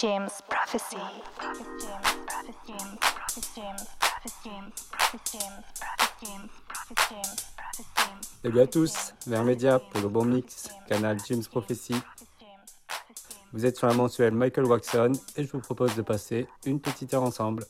James Prophecy. Salut à tous, vers Média pour le bon mix, canal James Prophecy. Vous êtes sur la mensuelle Michael Waxon et je vous propose de passer une petite heure ensemble.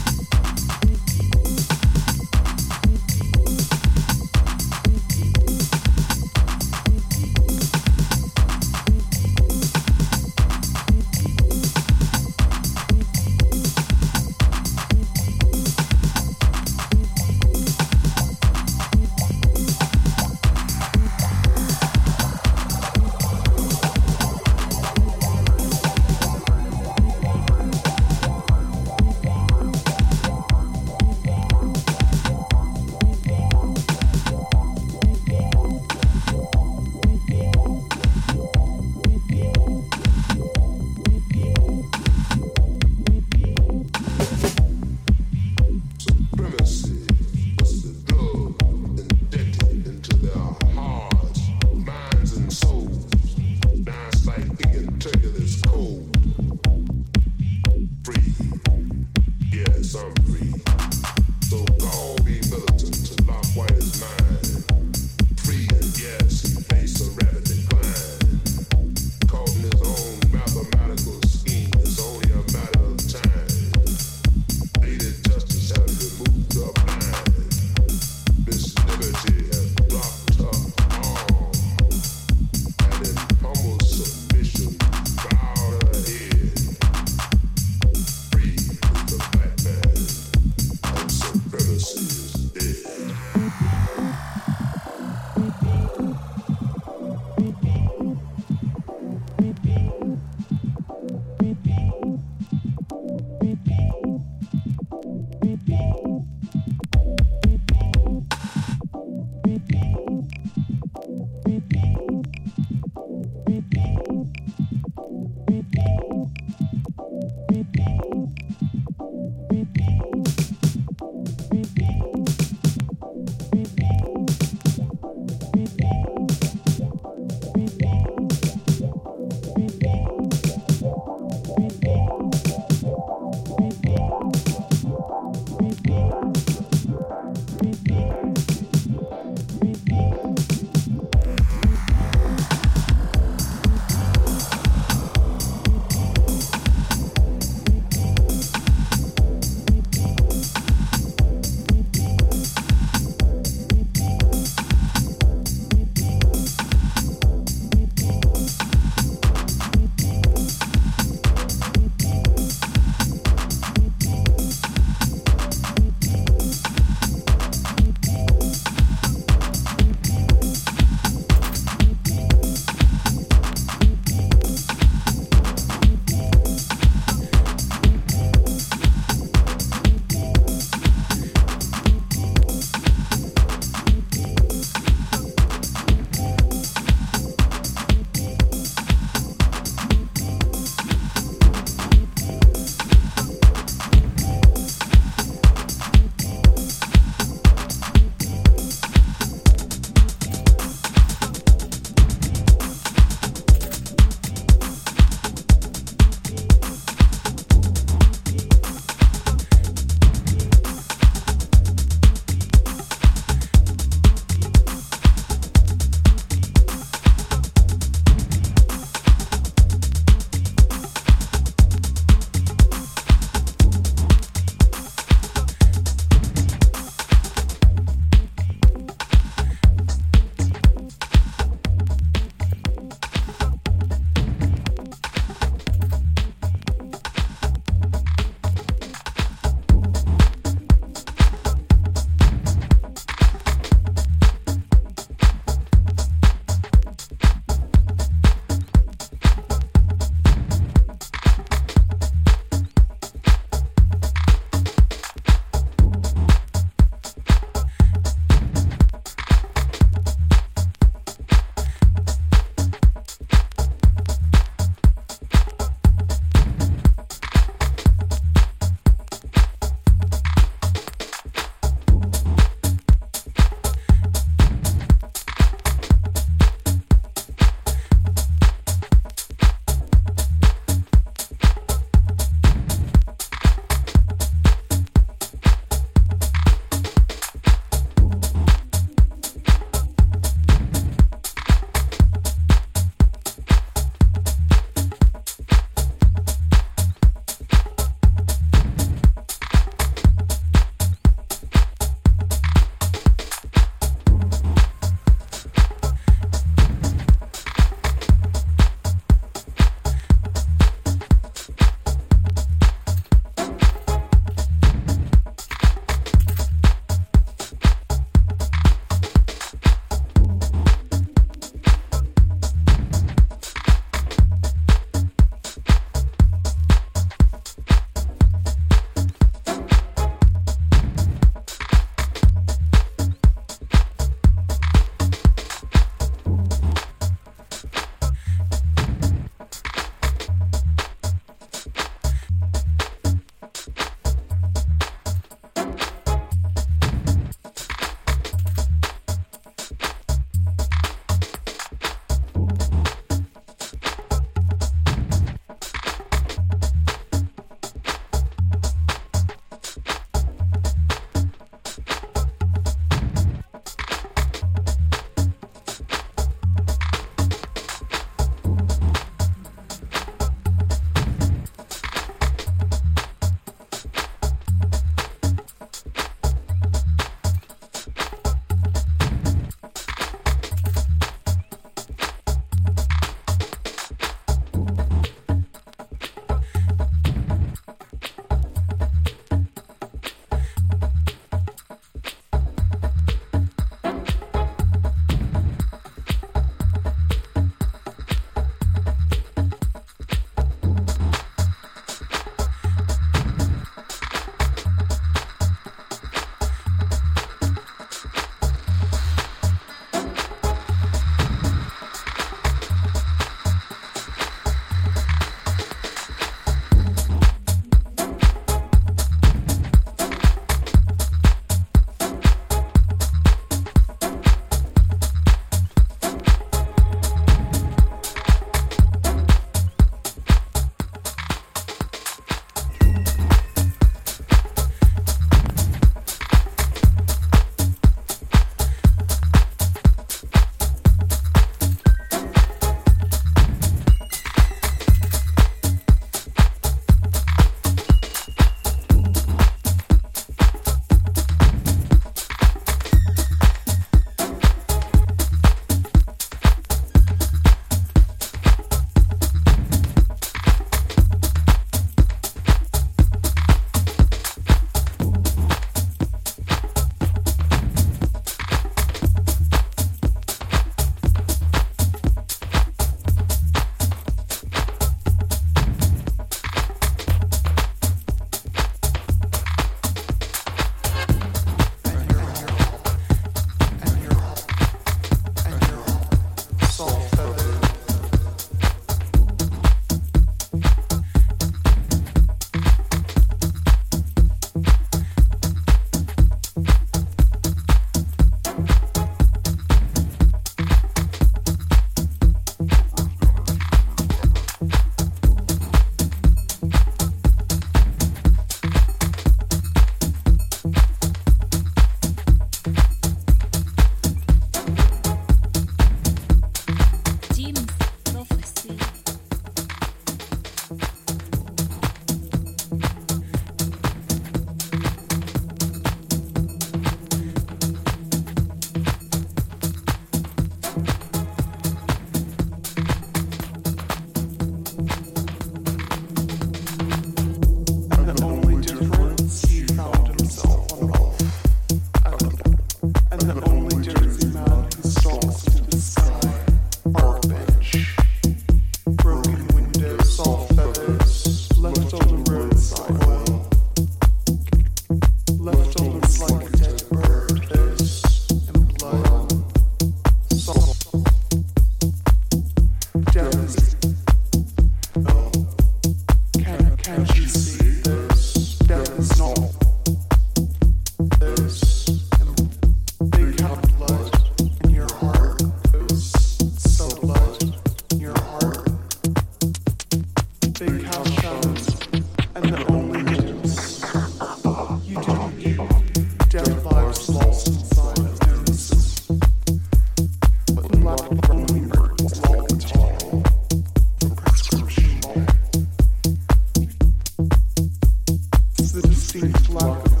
seems like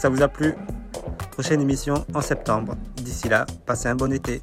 ça vous a plu. Prochaine émission en septembre. D'ici là, passez un bon été.